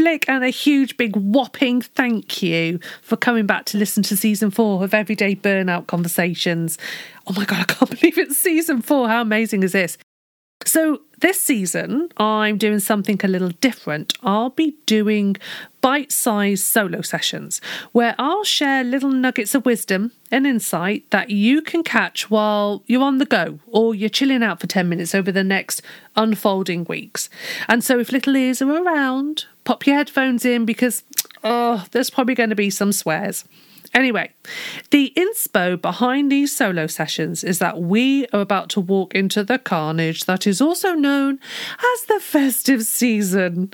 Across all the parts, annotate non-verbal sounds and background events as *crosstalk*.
flick and a huge, big, whopping thank you for coming back to listen to season four of Everyday Burnout Conversations. Oh my God, I can't *laughs* believe it's season four. How amazing is this? So, this season, I'm doing something a little different. I'll be doing bite sized solo sessions where I'll share little nuggets of wisdom and insight that you can catch while you're on the go or you're chilling out for 10 minutes over the next unfolding weeks. And so, if little ears are around, pop your headphones in because, oh, there's probably going to be some swears. Anyway, the inspo behind these solo sessions is that we are about to walk into the carnage that is also known as the festive season.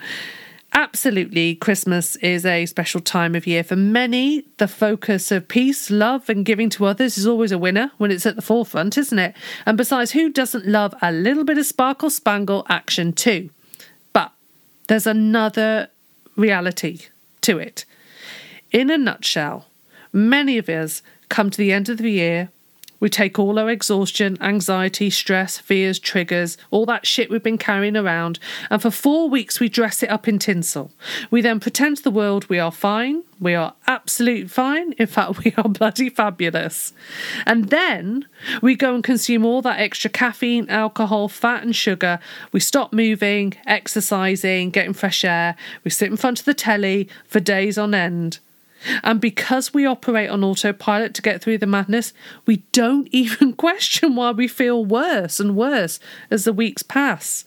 Absolutely, Christmas is a special time of year for many. The focus of peace, love, and giving to others is always a winner when it's at the forefront, isn't it? And besides, who doesn't love a little bit of sparkle spangle action too? But there's another reality to it. In a nutshell, Many of us come to the end of the year. We take all our exhaustion, anxiety, stress, fears, triggers, all that shit we've been carrying around, and for four weeks we dress it up in tinsel. We then pretend to the world we are fine, we are absolute fine, in fact, *laughs* we are bloody fabulous. And then we go and consume all that extra caffeine, alcohol, fat, and sugar. We stop moving, exercising, getting fresh air. We sit in front of the telly for days on end. And because we operate on autopilot to get through the madness, we don't *laughs* even question why we feel worse and worse as the weeks pass.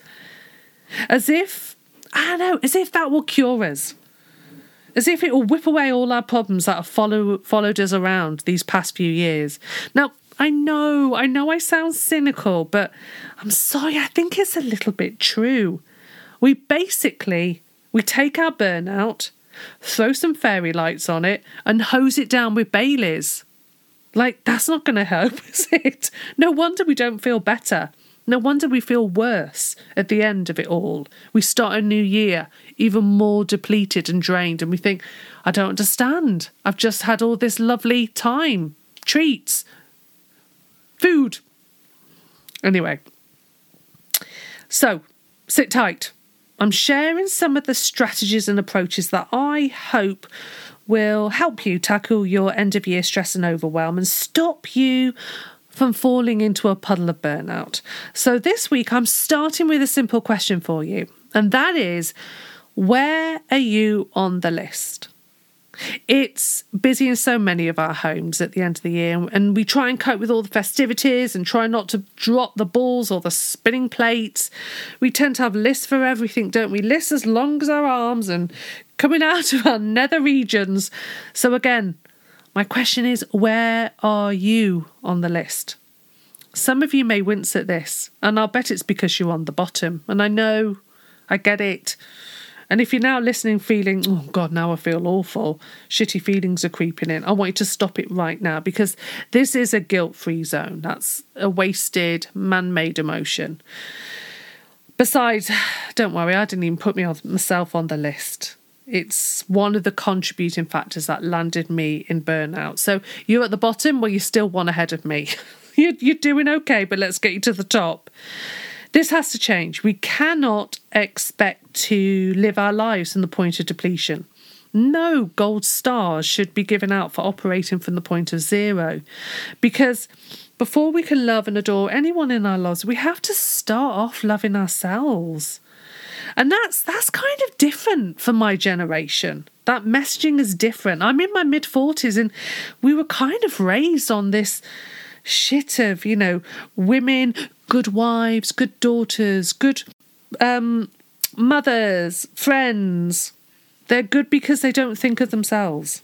As if, I don't know, as if that will cure us. As if it will whip away all our problems that have follow, followed us around these past few years. Now, I know, I know I sound cynical, but I'm sorry, I think it's a little bit true. We basically we take our burnout throw some fairy lights on it, and hose it down with Baileys. Like, that's not going to help, *laughs* is it? No wonder we don't feel better. No wonder we feel worse at the end of it all. We start a new year even more depleted and drained, and we think, I don't understand. I've just had all this lovely time, treats, food. Anyway, so sit tight. I'm sharing some of the strategies and approaches that I hope will help you tackle your end of year stress and overwhelm and stop you from falling into a puddle of burnout. So, this week I'm starting with a simple question for you, and that is where are you on the list? It's busy in so many of our homes at the end of the year, and we try and cope with all the festivities and try not to drop the balls or the spinning plates. We tend to have lists for everything, don't we? Lists as long as our arms and coming out of our nether regions. So, again, my question is where are you on the list? Some of you may wince at this, and I'll bet it's because you're on the bottom. And I know, I get it. And if you're now listening feeling, oh God, now I feel awful, shitty feelings are creeping in, I want you to stop it right now because this is a guilt free zone. That's a wasted, man made emotion. Besides, *sighs* don't worry, I didn't even put me myself on the list. It's one of the contributing factors that landed me in burnout. So you're at the bottom, well, you're still one ahead of me. *laughs* you're doing okay, but let's get you to the top. This has to change. We cannot expect to live our lives from the point of depletion. No gold stars should be given out for operating from the point of zero. Because before we can love and adore anyone in our lives, we have to start off loving ourselves. And that's that's kind of different for my generation. That messaging is different. I'm in my mid 40s and we were kind of raised on this shit of, you know, women, good wives, good daughters, good um, mothers, friends. They're good because they don't think of themselves.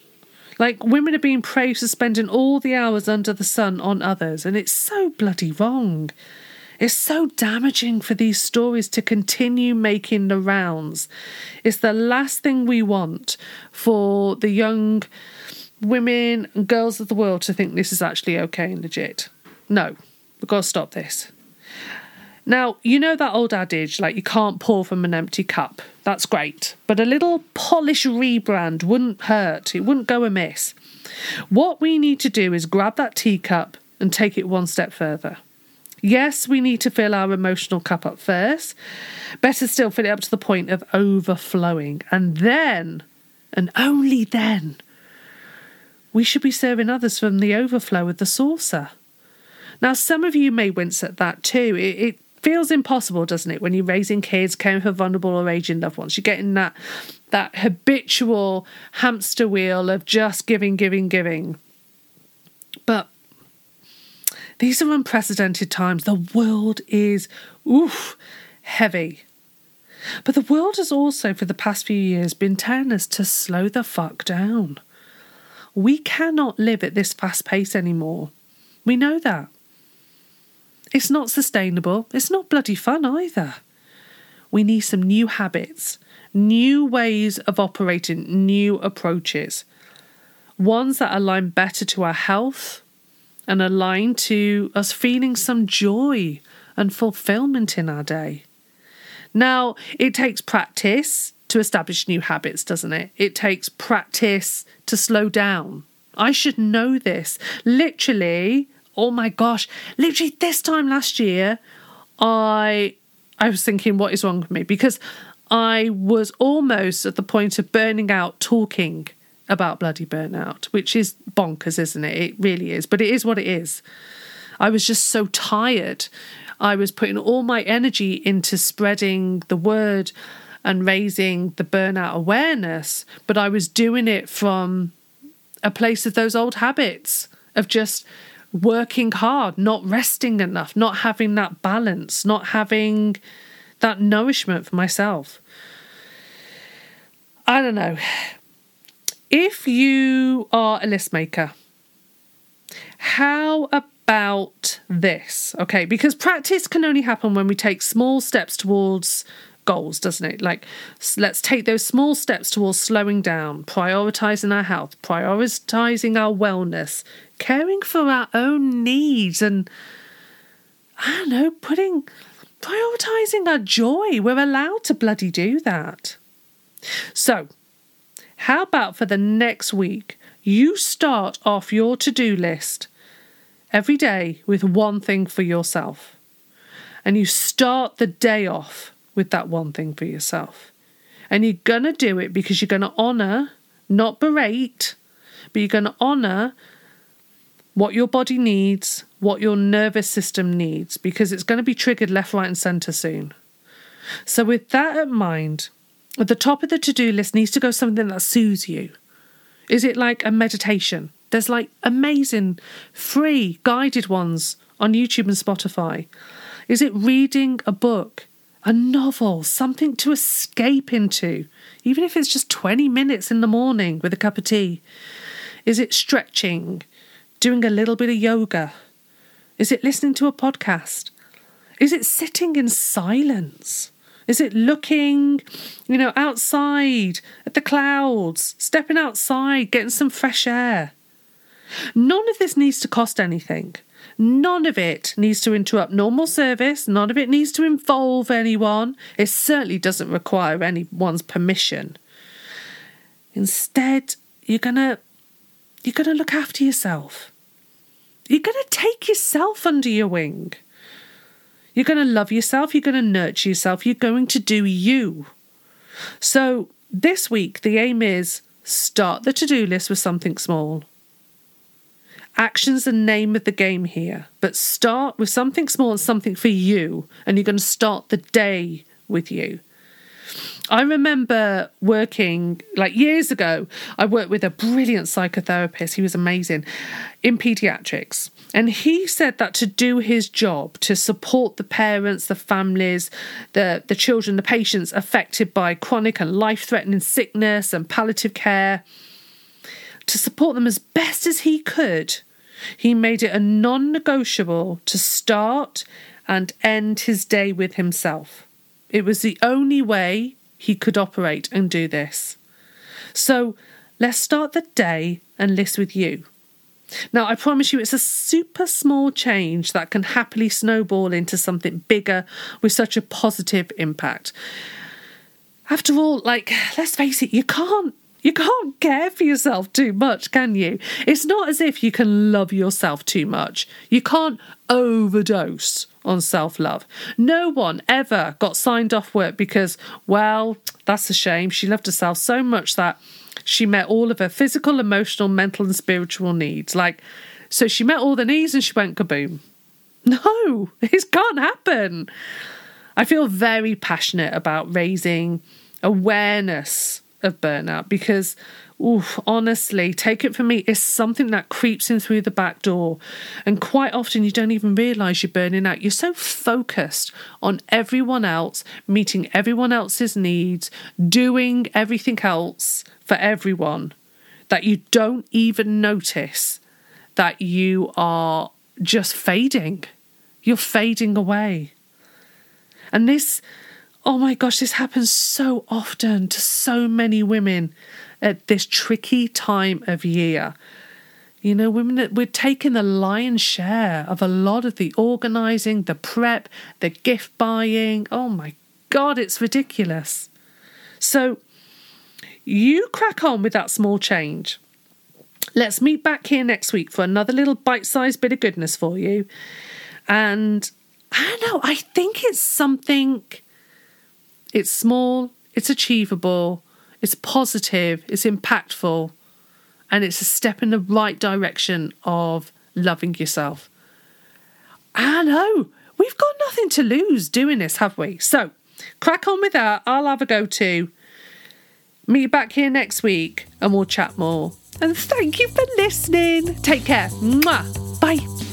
Like women are being praised for spending all the hours under the sun on others, and it's so bloody wrong. It's so damaging for these stories to continue making the rounds. It's the last thing we want for the young women and girls of the world to think this is actually okay and legit. No, we've got to stop this. Now, you know that old adage, like you can't pour from an empty cup. That's great. But a little polish rebrand wouldn't hurt, it wouldn't go amiss. What we need to do is grab that teacup and take it one step further. Yes, we need to fill our emotional cup up first. Better still, fill it up to the point of overflowing. And then, and only then, we should be serving others from the overflow of the saucer. Now, some of you may wince at that too. It, it feels impossible, doesn't it, when you're raising kids, caring for vulnerable or aging loved ones? You're getting that that habitual hamster wheel of just giving, giving, giving. But these are unprecedented times. The world is oof heavy. But the world has also, for the past few years, been telling us to slow the fuck down. We cannot live at this fast pace anymore. We know that. It's not sustainable. It's not bloody fun either. We need some new habits, new ways of operating, new approaches, ones that align better to our health and align to us feeling some joy and fulfillment in our day. Now, it takes practice to establish new habits, doesn't it? It takes practice to slow down. I should know this. Literally, oh my gosh, literally this time last year, I I was thinking, what is wrong with me? Because I was almost at the point of burning out talking about bloody burnout, which is bonkers, isn't it? It really is, but it is what it is. I was just so tired. I was putting all my energy into spreading the word and raising the burnout awareness, but I was doing it from a place of those old habits of just working hard, not resting enough, not having that balance, not having that nourishment for myself. I don't know. If you are a list maker, how about this? Okay, because practice can only happen when we take small steps towards goals, doesn't it? Like, let's take those small steps towards slowing down, prioritizing our health, prioritizing our wellness, caring for our own needs, and I don't know, putting prioritizing our joy. We're allowed to bloody do that. So, how about for the next week, you start off your to do list every day with one thing for yourself. And you start the day off with that one thing for yourself. And you're going to do it because you're going to honour, not berate, but you're going to honour what your body needs, what your nervous system needs, because it's going to be triggered left, right, and centre soon. So, with that in mind, at the top of the to do list needs to go something that soothes you. Is it like a meditation? There's like amazing free guided ones on YouTube and Spotify. Is it reading a book? a novel, something to escape into, even if it's just 20 minutes in the morning with a cup of tea? Is it stretching, doing a little bit of yoga? Is it listening to a podcast? Is it sitting in silence? Is it looking, you know, outside at the clouds, stepping outside, getting some fresh air? None of this needs to cost anything. None of it needs to interrupt normal service. None of it needs to involve anyone. It certainly doesn't require anyone's permission. Instead, you're gonna you're gonna look after yourself. You're gonna take yourself under your wing. You're gonna love yourself. You're gonna nurture yourself. You're going to do you. So this week, the aim is start the to do list with something small. Action's the name of the game here, but start with something small and something for you, and you're going to start the day with you. I remember working like years ago, I worked with a brilliant psychotherapist. He was amazing in pediatrics. And he said that to do his job, to support the parents, the families, the, the children, the patients affected by chronic and life threatening sickness and palliative care, to support them as best as he could, he made it a non negotiable to start and end his day with himself. It was the only way he could operate and do this. So let's start the day and list with you. Now, I promise you, it's a super small change that can happily snowball into something bigger with such a positive impact. After all, like, let's face it, you can't You can't care for yourself too much, can you? It's not as if you can love yourself too much. You can't overdose on self love. No one ever got signed off work because, well, that's a shame. She loved herself so much that she met all of her physical, emotional, mental, and spiritual needs. Like, so she met all the needs and she went kaboom. No, *laughs* it can't happen. I feel very passionate about raising awareness of burnout because oof, honestly, take it from me, it's something that creeps in through the back door. And quite often you don't even realize you're burning out. You're so focused on everyone else, meeting everyone else's needs, doing everything else for everyone that you don't even notice that you are just fading. You're fading away. And this Oh my gosh, this happens so often to so many women at this tricky time of year. You know, women we're taking the lion's share of a lot of the organising, the prep, the gift buying. Oh my God, it's ridiculous. So you crack on with that small change. Let's meet back here next week for another little bite sized bit of goodness for you. And I don't know, I think it's something it's small, it's achievable, it's positive, it's impactful, and it's a step in the right direction of loving yourself. Ah, I know, we've got nothing to lose doing this, have we? So, crack on with that. I'll have a go too. Meet you back here next week and we'll chat more. And thank you for listening. Take care. Mwah. Bye.